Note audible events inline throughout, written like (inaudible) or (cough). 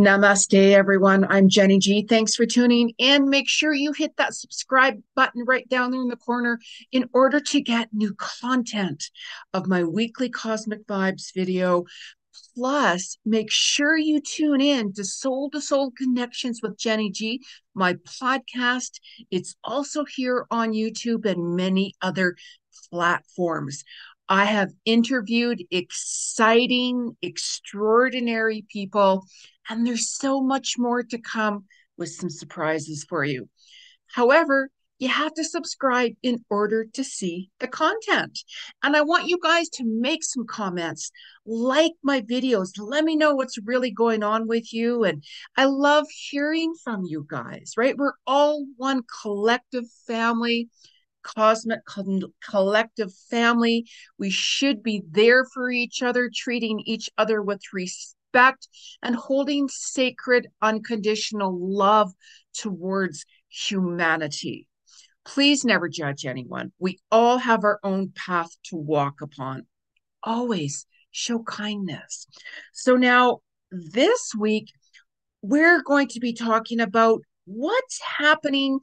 Namaste, everyone. I'm Jenny G. Thanks for tuning in. Make sure you hit that subscribe button right down there in the corner in order to get new content of my weekly Cosmic Vibes video. Plus, make sure you tune in to Soul to Soul Connections with Jenny G, my podcast. It's also here on YouTube and many other platforms. I have interviewed exciting, extraordinary people, and there's so much more to come with some surprises for you. However, you have to subscribe in order to see the content. And I want you guys to make some comments, like my videos, let me know what's really going on with you. And I love hearing from you guys, right? We're all one collective family cosmic collective family. We should be there for each other, treating each other with respect and holding sacred, unconditional love towards humanity. Please never judge anyone. We all have our own path to walk upon. Always show kindness. So, now this week, we're going to be talking about what's happening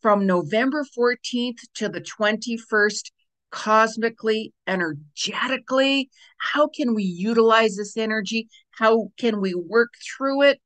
from November 14th to the 21st cosmically, energetically. How can we utilize this energy? How can we work through it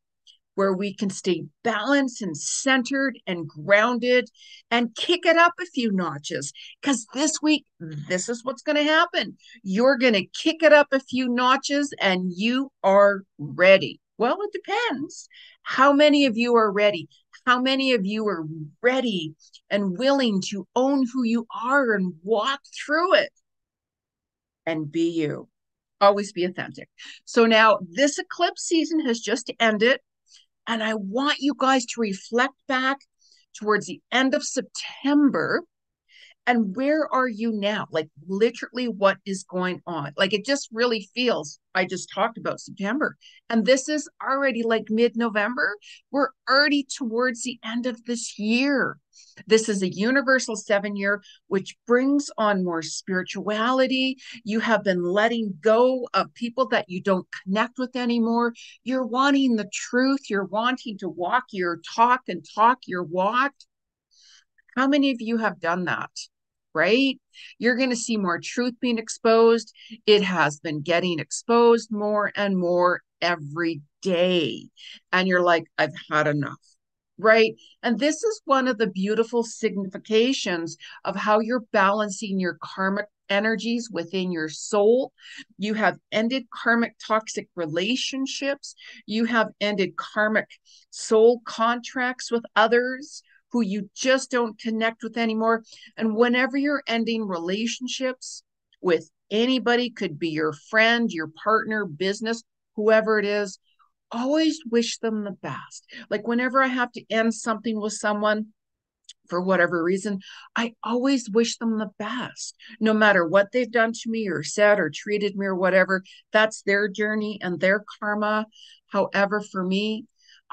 where we can stay balanced and centered and grounded and kick it up a few notches? Because this week, this is what's going to happen. You're going to kick it up a few notches and you are ready. Well, it depends. How many of you are ready? How many of you are ready and willing to own who you are and walk through it and be you? Always be authentic. So now this eclipse season has just ended, and I want you guys to reflect back towards the end of September and where are you now? Like, literally, what is going on? Like, it just really feels. I just talked about September, and this is already like mid November. We're already towards the end of this year. This is a universal seven year, which brings on more spirituality. You have been letting go of people that you don't connect with anymore. You're wanting the truth. You're wanting to walk your talk and talk your walk. How many of you have done that? Right? You're going to see more truth being exposed. It has been getting exposed more and more every day. And you're like, I've had enough, right? And this is one of the beautiful significations of how you're balancing your karmic energies within your soul. You have ended karmic toxic relationships. You have ended karmic soul contracts with others who you just don't connect with anymore. And whenever you're ending relationships with anybody, could be your friend, your partner, business, whoever it is, always wish them the best. Like whenever I have to end something with someone, for whatever reason, I always wish them the best, no matter what they've done to me or said or treated me or whatever. That's their journey and their karma. However, for me,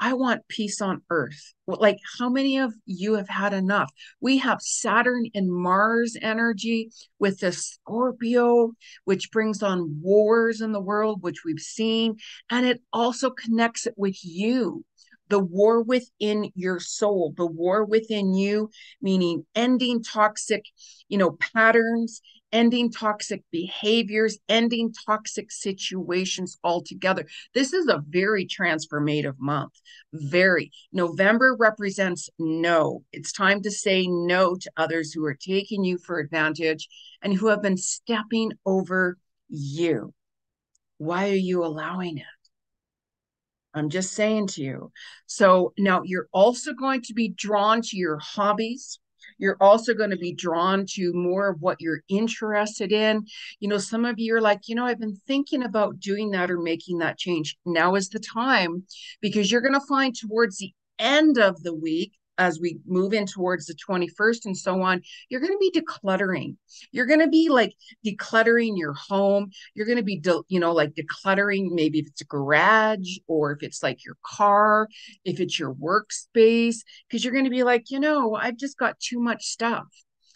I want peace on earth. Like, how many of you have had enough? We have Saturn and Mars energy with the Scorpio, which brings on wars in the world, which we've seen. And it also connects it with you the war within your soul, the war within you, meaning ending toxic, you know, patterns, ending toxic behaviors, ending toxic situations altogether. This is a very transformative month. Very. November represents no. It's time to say no to others who are taking you for advantage and who have been stepping over you. Why are you allowing it? I'm just saying to you. So now you're also going to be drawn to your hobbies, you're also going to be drawn to more of what you're interested in. You know, some of you are like, you know, I've been thinking about doing that or making that change. Now is the time because you're going to find towards the end of the week as we move in towards the 21st and so on, you're going to be decluttering. You're going to be like decluttering your home. You're going to be, de- you know, like decluttering maybe if it's a garage or if it's like your car, if it's your workspace, because you're going to be like, you know, I've just got too much stuff.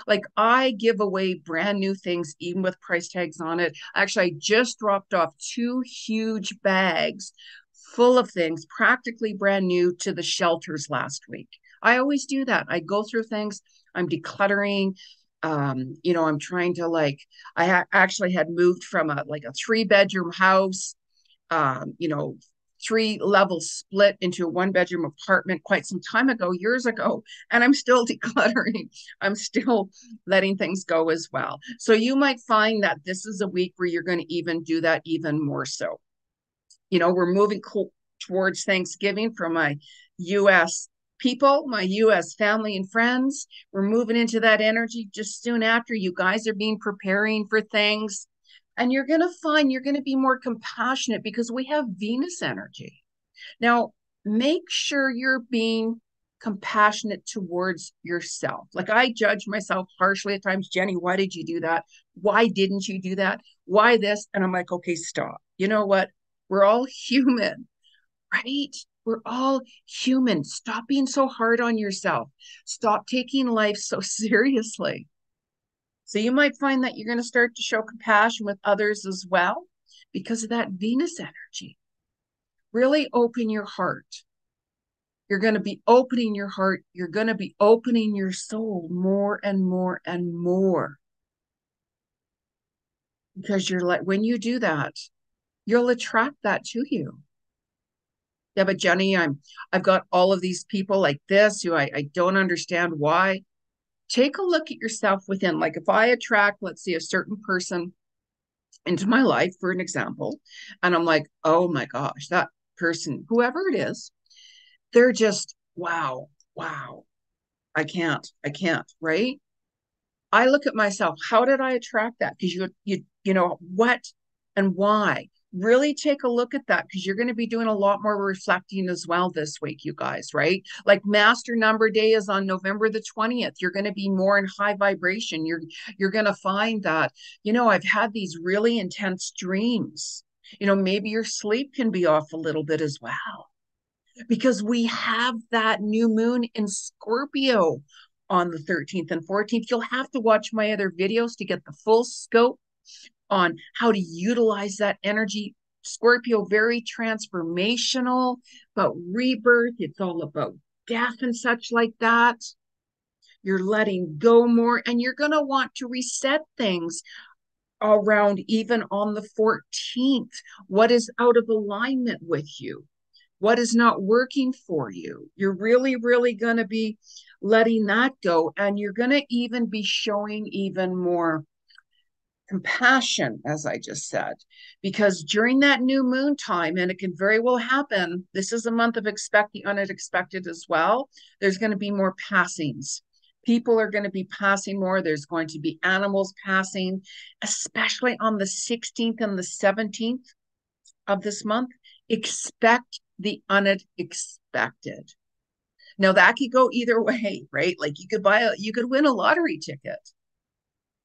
Like I give away brand new things, even with price tags on it. Actually, I just dropped off two huge bags full of things, practically brand new to the shelters last week. I always do that. I go through things, I'm decluttering. Um, you know, I'm trying to like, I ha- actually had moved from a like a three bedroom house, um, you know, three levels split into a one bedroom apartment quite some time ago, years ago, and I'm still (laughs) decluttering. I'm still letting things go as well. So you might find that this is a week where you're going to even do that even more so. You know, we're moving co- towards Thanksgiving for my US people, my US family and friends. We're moving into that energy just soon after you guys are being preparing for things and you're going to find you're going to be more compassionate because we have Venus energy. Now, make sure you're being compassionate towards yourself. Like I judge myself harshly at times. Jenny, why did you do that? Why didn't you do that? Why this? And I'm like, okay, stop. You know what? We're all (laughs) human, right? We're all human. Stop being so hard on yourself. Stop taking life so (laughs) seriously. So you might find that you're going to start to show compassion with others as well because of that Venus energy. Really open your heart. You're going to be opening your heart. You're going to be opening your soul more and more and more. Because you're like, when you do that, you'll attract that to you. Yeah, but Jenny, I'm I've got all of these people like this who I, I don't understand why take a look at yourself within. Like if I attract, let's say, a certain person into my life, for an example, and I'm like, oh my gosh, that person, whoever it is, they're just, wow, wow. I can't, I can't, right? I look at myself, how did I attract that? Because you, you, you know, what and why? Really take a look at that because you're going to be doing a lot more reflecting as well this week, you guys, right? Like master number day is on November the 20th. You're going to be more in high vibration. You're you're going to find that, you know, I've had these really intense dreams. You know, maybe your sleep can be off a little bit as well. Because we have that new moon in Scorpio on the 13th and 14th. You'll have to watch my other videos to get the full scope on how to utilize that energy. Scorpio, very transformational, but rebirth. It's all about death and such like that. You're letting go more, and you're going to want to reset things around even on the 14th. What is out of alignment with you? What is not working for you? You're really, really going to be letting that go. And you're going to even be showing even more compassion, as I just said, because during that new moon time, and it can very well happen, this is a month of expect the unexpected as well. There's going to be more passings. People are going to be passing more. There's going to be animals passing, especially on the 16th and the 17th of this month. Expect the unexpected. Now that could go either (laughs) way, right? Like you could buy a, you could win a lottery ticket.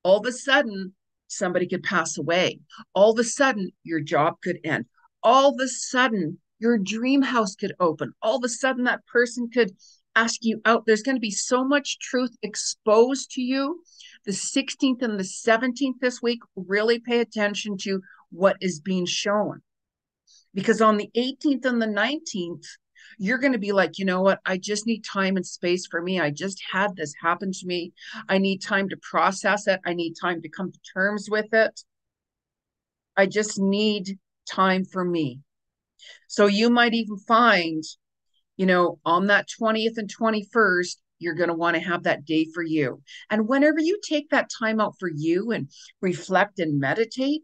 All of a sudden, somebody could pass away. All of a sudden, your job could end. All of a sudden, your dream house could open. All of a sudden, that person could ask you out. There's going to be so much truth exposed to you. The 16th and the 17th this week, really pay attention to what is being shown. Because on the 18th and the 19th, you're going to be like, you know what? I just need time and space for me. I just had this happen to me. I need time to process it. I need time to come to terms with it. I just need time for me. So you might even find, you know, on that 20th and 21st, you're going to want to have that day for you. And whenever you take that time out for you and reflect and meditate,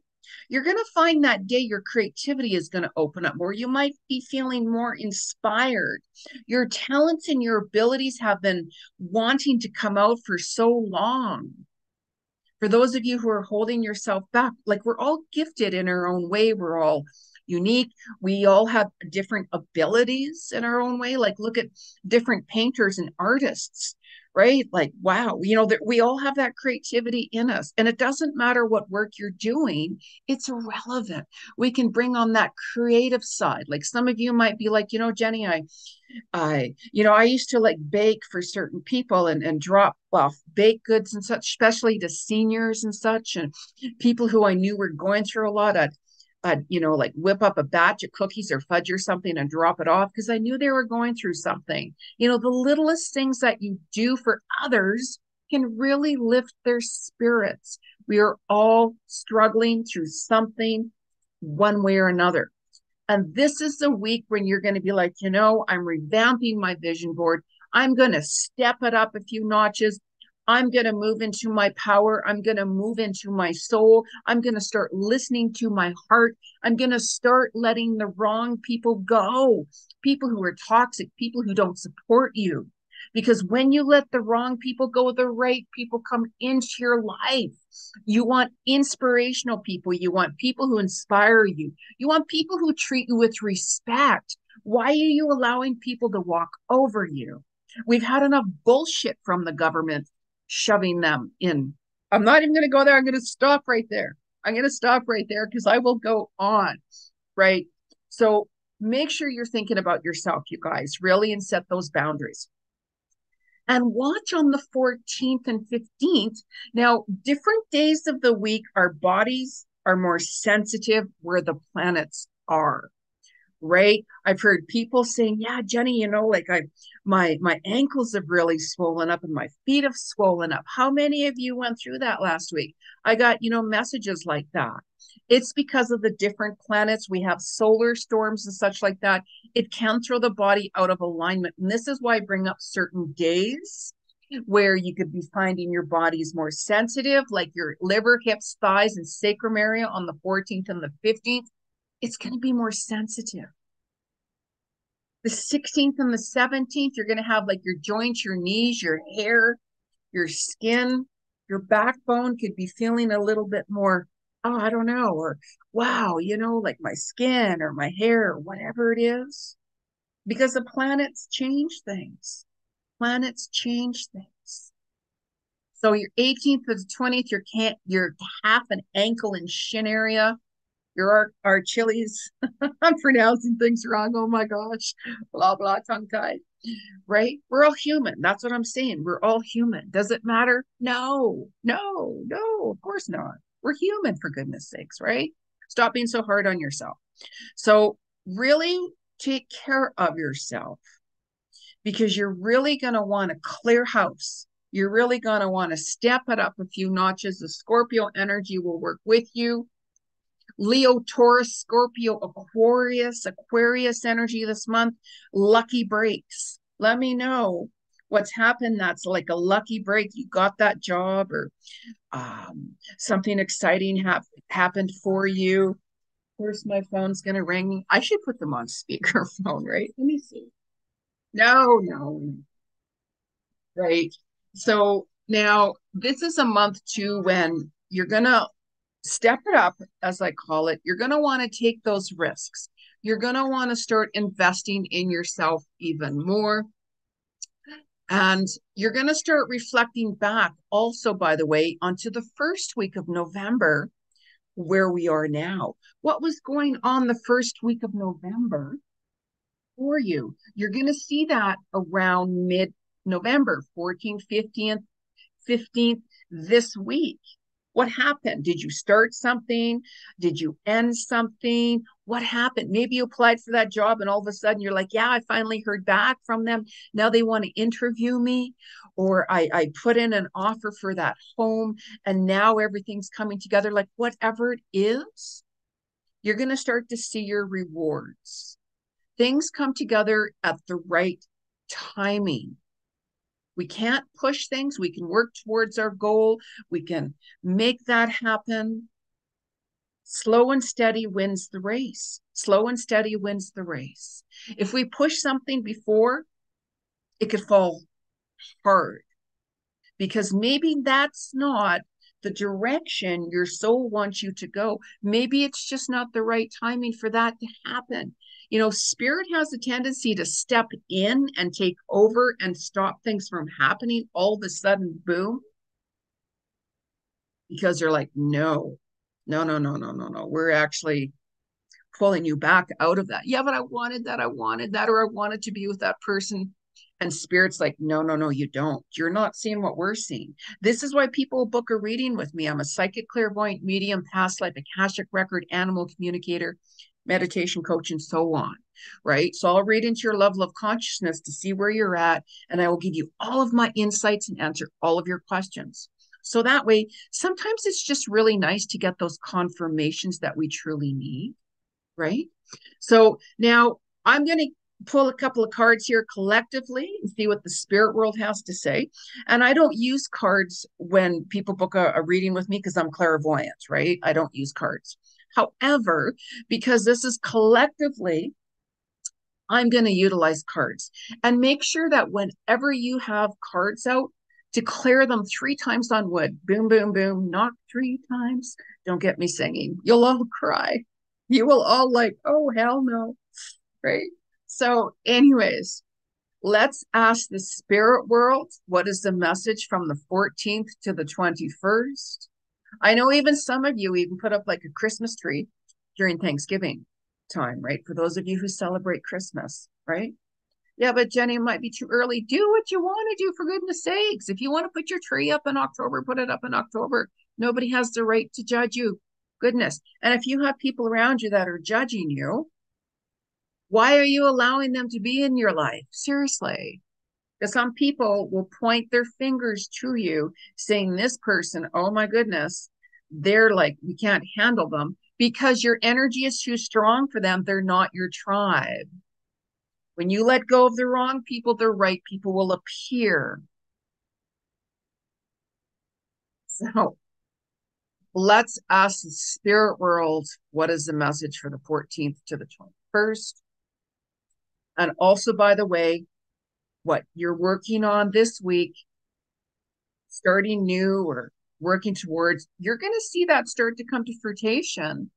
you're going to find that day your creativity is going to open up more. You might be feeling more inspired. Your talents and your abilities have been wanting to come out for so long. For those of you who are holding yourself back, like we're all gifted in our own way, we're all unique. We all have different abilities in our own way. Like, look at different painters and artists right? Like, wow, you know, that we all have that creativity in us. And it doesn't matter what work you're doing, it's irrelevant. We can bring on that creative side. Like some of you might be like, you know, Jenny, I I, you know, I used to like bake for certain people and, and drop off baked goods and such, especially to seniors and such, and people who I knew were going through a lot. I'd you know, like whip up a batch of cookies or fudge or something and drop it off because I knew they were going through something. You know, the littlest things that you do for others can really lift their spirits. We are all struggling through something one way or another. And this is the week when you're going to be like, you know, I'm revamping my vision board. I'm going to step it up a few notches. I'm going to move into my power. I'm going to move into my soul. I'm going to start listening to my heart. I'm going to start letting the wrong people go, people who are toxic, people who don't support you. Because when you let the wrong people go, the right people come into your life. You want inspirational people. You want people who inspire you. You want people who treat you with respect. Why are you allowing people to walk over you? We've had enough bullshit from the government shoving them in. I'm not even going to go there. I'm going to stop right there. I'm going to stop right there because I will go on. Right. So make sure you're thinking about yourself, you guys, really, and set those boundaries. And watch on the 14th and 15th. Now, different days of the week, our bodies are more sensitive where the planets are right? I've heard people saying yeah jenny you know like i my my ankles have really swollen up and my feet have swollen up. How many of you went through that last week? I got you know messages like that. It's because of the different planets. We have solar storms and such like that. It can throw the body out of alignment. And this is why i bring up certain days where you could be finding your body's more sensitive like your liver hips thighs and sacrum area on the 14th and the 15th it's going to be more sensitive. The 16th and the 17th, you're going to have like your joints, your knees, your hair, your skin, your backbone could be feeling a little bit more, oh, I don't know, or wow, you know, like my skin or my hair, or whatever it is. Because the planets change things. Planets change things. So your 18th to the 20th, your can't your half an ankle and shin area your our, our chilies. (laughs) I'm pronouncing things wrong. Oh my gosh. Blah blah tongue tied. Right? We're all human. That's what I'm saying. We're all human. Does it matter? No, no, no, of course not. We're human for goodness sakes, right? Stop being so hard on yourself. So really take care of yourself because you're really going to want to clear house. You're really going to want to step it up a few notches. The Scorpio energy will work with you Leo, Taurus, Scorpio, Aquarius, Aquarius energy this month, lucky breaks. Let me know what's happened that's like a lucky break. You got that job or um, something exciting hap- happened for you. Of course, my phone's going to ring. I should put them on speakerphone, right? Let me see. No, no. Right. So now this is a month too when you're going to step it up, as I call it. You're going to want to take those risks. You're going to want to start investing in yourself even more. And you're going to start reflecting back also, by the way, onto the first week of November, where we are now. What was going on the first week of November for you? You're going to see that around mid November, 14th, 15th, 15th this week. What happened? Did you start something? Did you end something? What happened? Maybe you applied for that job and all of a sudden you're like, yeah, I finally heard back from them. Now they want to interview me. Or I, I put in an offer for that home and now everything's coming together. Like whatever it is, you're going to start to see your rewards. Things come together at the right timing. We can't push things. We can work towards our goal. We can make that happen. Slow and steady wins the race. Slow and steady wins the race. If we push something before, it could fall hard because maybe that's not the direction your soul wants you to go. Maybe it's just not the right timing for that to happen. You know, spirit has a tendency to step in and take over and stop things from happening all of a sudden, boom. Because they're like, no, no, no, no, no, no, no. We're actually pulling you back out of that. Yeah, but I wanted that. I wanted that, or I wanted to be with that person. And spirit's like, no, no, no, you don't. You're not seeing what we're seeing. This is why people book a reading with me. I'm a psychic clairvoyant, medium, past life, Akashic record, animal communicator, meditation coach, and so on. Right. So I'll read into your level of consciousness to see where you're at, and I will give you all of my insights and answer all of your questions. So that way, sometimes it's just really nice to get those confirmations that we truly need. Right. So now I'm going to pull a couple of cards here collectively and see what the spirit world has to say. And I don't use cards when people book a, a reading with me because I'm clairvoyant, right? I don't use cards. However, because this is collectively, I'm going to utilize cards and make sure that whenever you have cards out, declare them three times on wood. Boom, boom, boom. knock three times. Don't get me singing. You'll all cry. You will all like, oh, hell no. Right? So, anyways, let's ask the spirit world what is the message from the 14th to the 21st? I know even some of you even put up like a Christmas tree during Thanksgiving time, right? For those of you who celebrate Christmas, right? Yeah, but Jenny, it might be too early. Do what you want to do for goodness sakes. If you want to put your tree up in October, put it up in October. Nobody has the right to judge you. Goodness. And if you have people around you that are judging you, why are you allowing them to be in your life? Seriously. Because some people will point their fingers to you saying, This person, oh my goodness, they're like, we can't handle them because your energy is too strong for them. They're not your tribe. When you let go of the wrong people, the right people will appear. So let's ask the spirit world what is the message for the 14th to the 21st? And also, by the way, what you're working on this week, starting new or working towards, you're going to see that start to come to fruition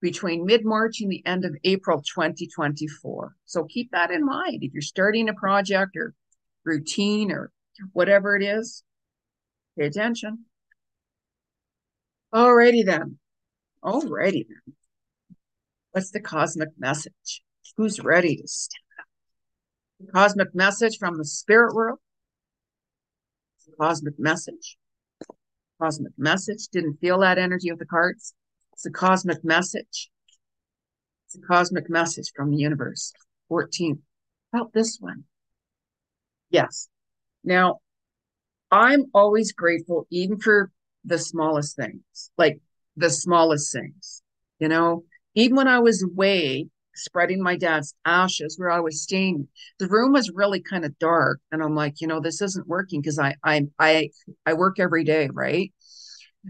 between mid March and the end of April 2024. So keep that in mind. If you're starting a project or routine or whatever it is, pay attention. Alrighty then. Alrighty then. What's the cosmic message? Who's ready to stand up? Cosmic message from the spirit world. Cosmic message. Cosmic message. Didn't feel that energy of the cards. It's a cosmic message. It's a cosmic message from the universe. 14. About this one. Yes. Now, I'm always grateful, even for the smallest things, like the smallest things. You know, even when I was away spreading my dad's ashes where I was staying. The room was really kind of dark, and I'm like, you know, this isn't working because I I I I work every day, right? (laughs)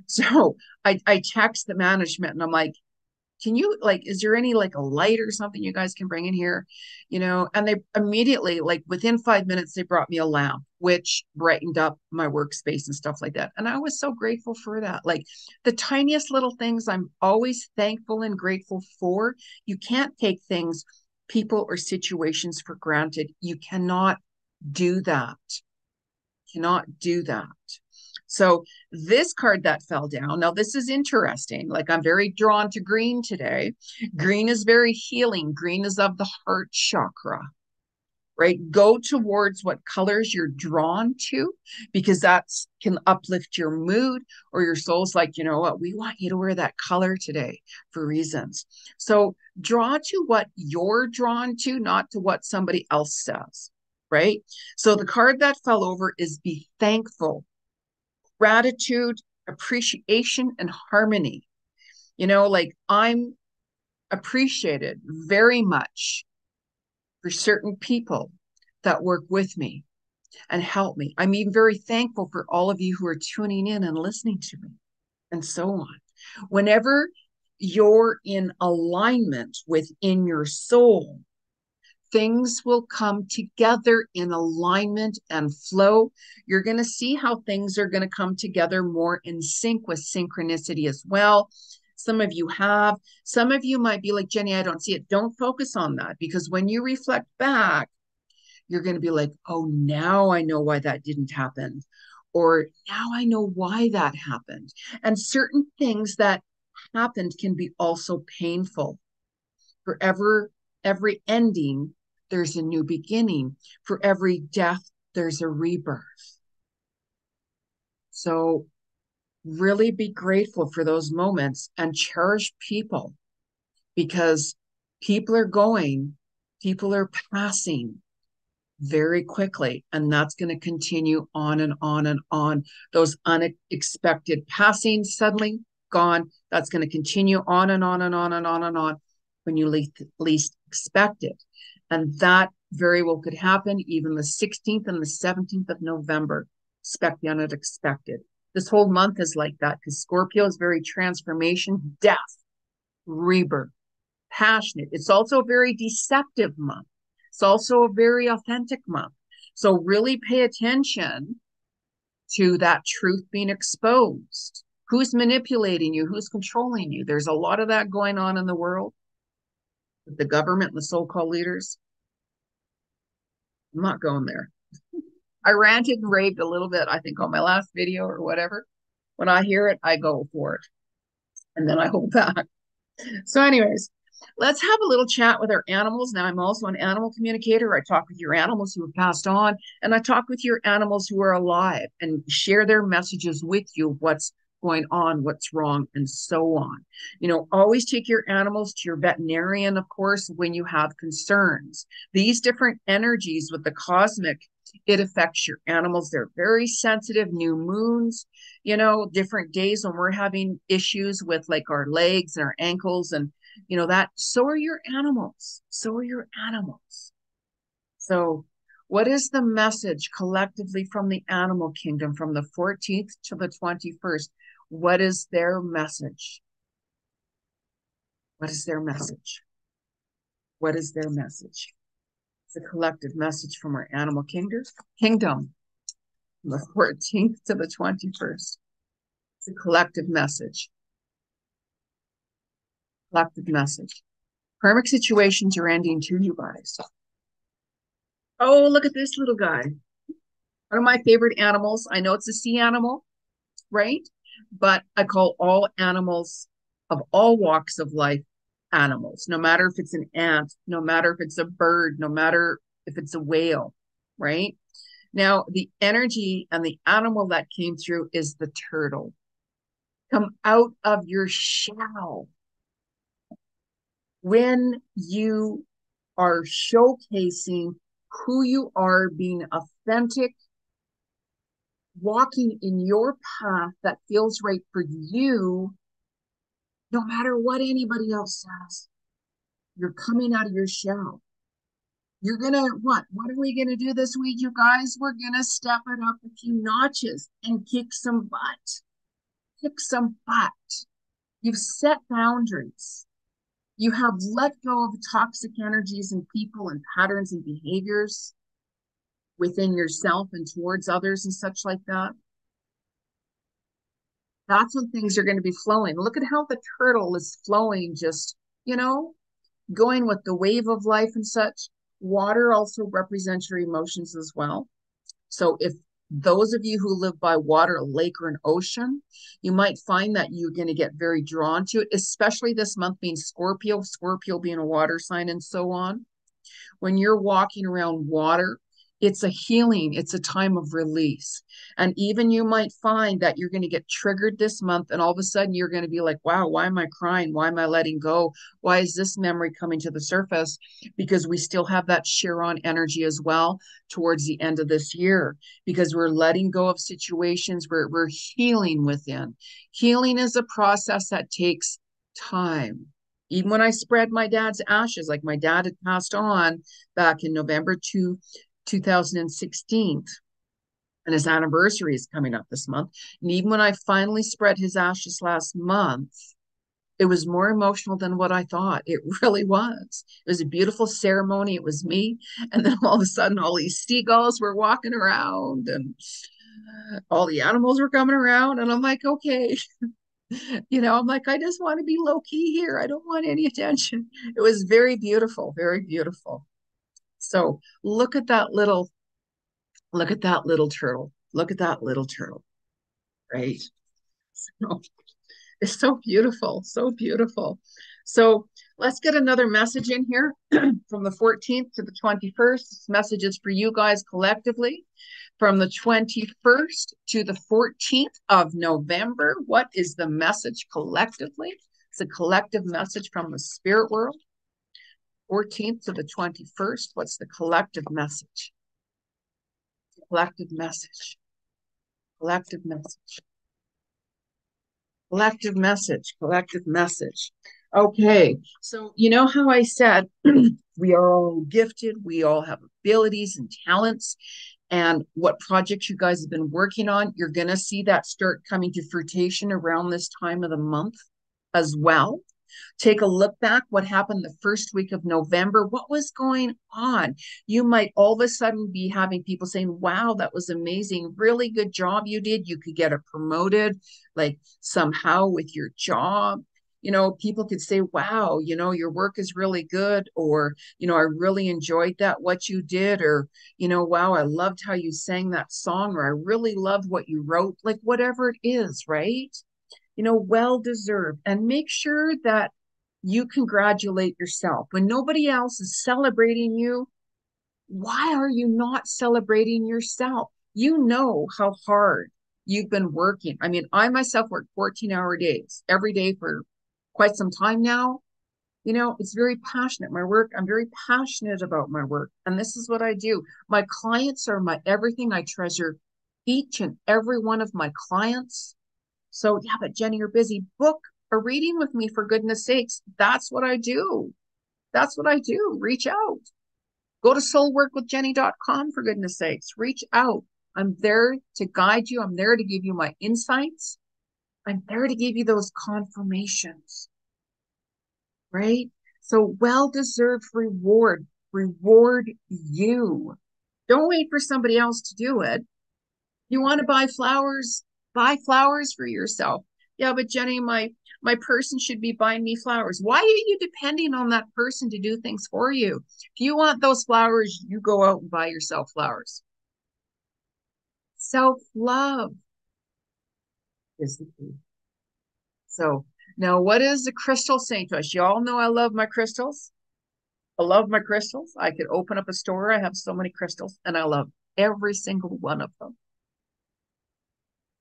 So I I text the management and I'm like, can you like is there any like a light or something you guys can bring in here? You know and they immediately like within five minutes they brought me a lamp which brightened up my workspace and stuff like that. And i was so grateful for that. Like the tiniest little things i'm always thankful and grateful for. You can't take things people or situations for granted. You cannot do that. Cannot do that so this card that fell down, now this is interesting. Like I'm very drawn to green today. Green is very healing. Green is of the heart chakra. Right? Go towards what colors you're drawn to because that can uplift your mood or your soul's like, you know what, we want you to wear that color today for reasons. So draw to what you're drawn to, not to what somebody else says right? So the card that fell over is be thankful gratitude, appreciation, and harmony. You know, like I'm appreciated very much for certain people that work with me and help me. I'm even very thankful for all of you who are tuning in and listening to me, and so on. Whenever you're in alignment within your soul, things will come together in alignment and flow. You're going to see how things are going to come together more in sync with synchronicity as well. Some of you have, some of you might be like, Jenny, I don't see it. Don't focus on that because when you reflect back, you're going to be like, oh, now I know why that didn't happen. Or now I know why that happened. And certain things that happened can be also painful. Forever, every ending there's a new beginning. For every death, there's a rebirth. So, really be grateful for those moments and cherish people because people are going, people are passing very quickly, and that's going to continue on and on and on. Those unexpected passings suddenly gone. That's going to continue on and on and on and on and on when you least, least expect it. And that very well could happen even the 16th and the 17th of November. Expect the unexpected. This whole month is like that because Scorpio is very transformation, death, rebirth, passionate. It's also a very deceptive month. It's also a very authentic month. So really pay attention to that truth being exposed. Who's manipulating you? Who's controlling you? There's a lot of that going on in the world the government and the so called leaders. I'm not going there. I ranted and raved a little bit, I think, on my last video or whatever. When I hear it, I go for it. And then I hold (laughs) back. So, anyways, let's have a little chat with our animals. Now, I'm also an animal communicator. I talk with your animals who have passed on, and I talk with your animals who are alive and share their messages with you what's going on, what's wrong, and so on. You know, always take your animals to your veterinarian, of course, when you have concerns. These different energies with the cosmic, it affects your animals. They're very sensitive. New moons, you know, different days when we're having issues with like our legs and our ankles and, you know, that. So are your animals. So are your animals. So, what is the message collectively from the animal kingdom from the 14th to the 21st? What is their message? What is their message? What is their message? It's a collective message from our animal kingdom, kingdom, from the 14th to the 21st. It's a collective message. Collective message. Karmic situations are ending to you guys. Oh, look at this little guy. One of my favorite animals. I know it's a sea animal, right? But I call all animals of all walks of life animals, no matter if it's an ant, no matter if it's a bird, no matter if it's a whale, right? Now, the energy and the animal that came through is the turtle. Come out of your shell. When you are showcasing who you are, being authentic walking in your path that feels right for you, no matter what anybody else says. You're coming out of your shell. You're gonna what? What are we gonna do this week, you guys? We're gonna step it up a few notches and kick some butt. Kick some butt. You've set boundaries. You have let go of toxic energies and people and patterns and behaviors within yourself and towards others and such like that. That's when things are going to be flowing. Look at how the turtle is flowing, just, you know, going with the wave of life and such. Water also represents your emotions as well. So if those of you who live by water, a lake, or an ocean, you might find that you're going to get very drawn to it, especially this month being Scorpio, Scorpio being a water sign, and so on. When you're walking around water, it's a healing it's a time of release. And even you might find that you're going to get triggered this month and all of a sudden you're going to be like wow why am i crying? Why am i letting go? Why is this memory coming to the surface? Because we still have that chiron energy as well towards the end of this year. Because we're letting go of situations where we're healing within. Healing is a process that takes time. Even when I spread my dad's ashes, like my dad had passed on back in November 2, 2016 and his anniversary is coming up this month. And even when I finally spread his ashes last month, it was more emotional than what I thought. It (laughs) really was. It was a beautiful ceremony. It was me. And then all of a sudden, all these seagulls were walking around and all the animals were coming around. And I'm like, okay. (laughs) you know, I'm like, I just want to be low key here. I don't want any attention. It was very beautiful, very beautiful. So look at that little, look at that little turtle. Look at that little turtle, right? So, it's so beautiful, so beautiful. So let's get another message in here (clears throat) from the 14th to the 21st. This message is for you guys collectively. From the 21st to the 14th of November, what is the message collectively? It's a collective message from the spirit world. 14th to the 21st, what's the collective message? Collective message. Collective message. Collective message. Collective message. Okay, so you know how I said (clears throat) we are all gifted, we all have abilities and talents, and what projects you guys have been working on, you're going to see that start coming to fruition around this time of the month as well. Take a look back what happened the first week of November. What was going on? You might all of a sudden be having people saying, Wow, that was amazing. Really good job you did. You could get a promoted, like somehow with your job you know, people could say, wow, you know, your work is really good, or, you know, I really enjoyed that, what you did, or, you know, wow, I loved how you sang that song, or I really loved what you wrote, like whatever it is, right? You know, well deserved. And make sure that you congratulate yourself. When nobody else is celebrating you, why are you not celebrating yourself? You know how hard you've been working. I mean, I myself work 14 hour days every day for quite some time now. You know, it's very passionate. My work, I'm very passionate about my work. And this is what I do. My clients are my everything. I treasure each and every one of my clients. So, yeah, but Jenny, you're busy. Book a reading with me for goodness sakes. That's what I do. That's what I do. Reach out. Go to soulworkwithjenny.com for goodness sakes. Reach out. I'm there to guide you. I'm there to give you my insights. I'm there to give you those confirmations. Right? So well deserved reward. Reward you. Don't wait for somebody else to do it. You want to buy flowers? Buy flowers for yourself. Yeah, but Jenny, my my person should be buying me flowers. Why are you depending on that person to do things for you? If you want those flowers, you go out and buy yourself flowers. Self love is the key. So now what is the crystal saying to us? You all know I love my crystals. I love my crystals. I could open up a store. I have so many crystals and I love every single one of them.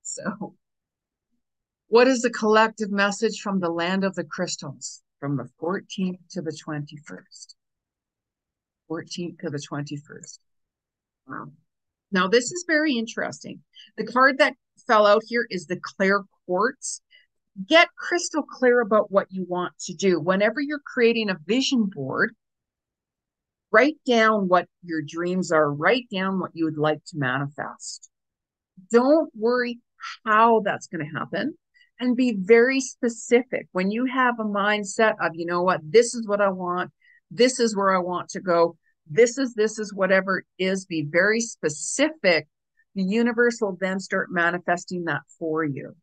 So what is the collective message from the land of the crystals from the 14th to the 21st? 14th to the 21st. Wow. Now, this is very interesting. The card that fell out here is the clear quartz. Get crystal clear about what you want to do. Whenever you're creating a vision board, write down what your dreams are, write down what you would like to manifest. Don't worry how that's going to happen. And be very specific. When you have a mindset of, you know what, this is what I want, this is where I want to go, this is this is whatever it is be very specific. The universe will then start manifesting that for you.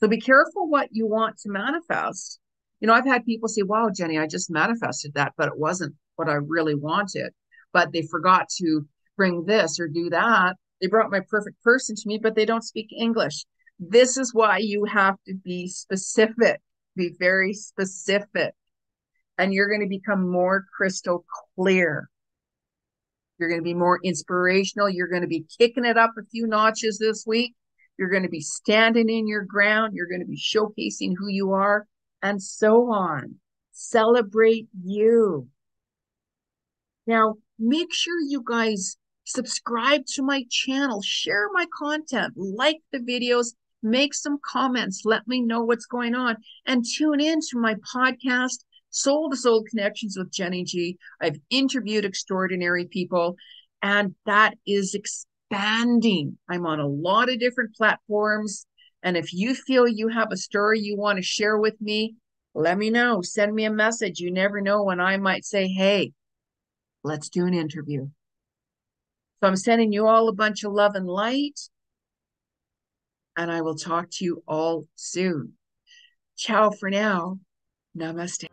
So be careful what you want to manifest. You know i've had people say wow jenny i just manifested that but it wasn't what i really wanted. But they forgot to bring this or do that they brought my perfect person to me but they don't speak english this is why you have to be specific be very specific and you're going to become more crystal clear you're going to be more inspirational. You're going to be kicking it up a few notches this week. You're going to be standing in your ground. You're going to be showcasing who you are, and so on. Celebrate you. Now, make sure you guys subscribe to my channel, share my content, like the videos, make some comments, let me know what's going on, and tune in to my podcast Soul to Soul Connections with Jenny G. I've interviewed extraordinary people, and that is expanding. I'm on a lot of different platforms. And if you feel you have a story you want to share with me, let me know. Send me a message. You never know when I might say, hey, let's do an interview. So I'm sending you all a bunch of love and light. And I will talk to you all soon. Ciao for now. Namaste.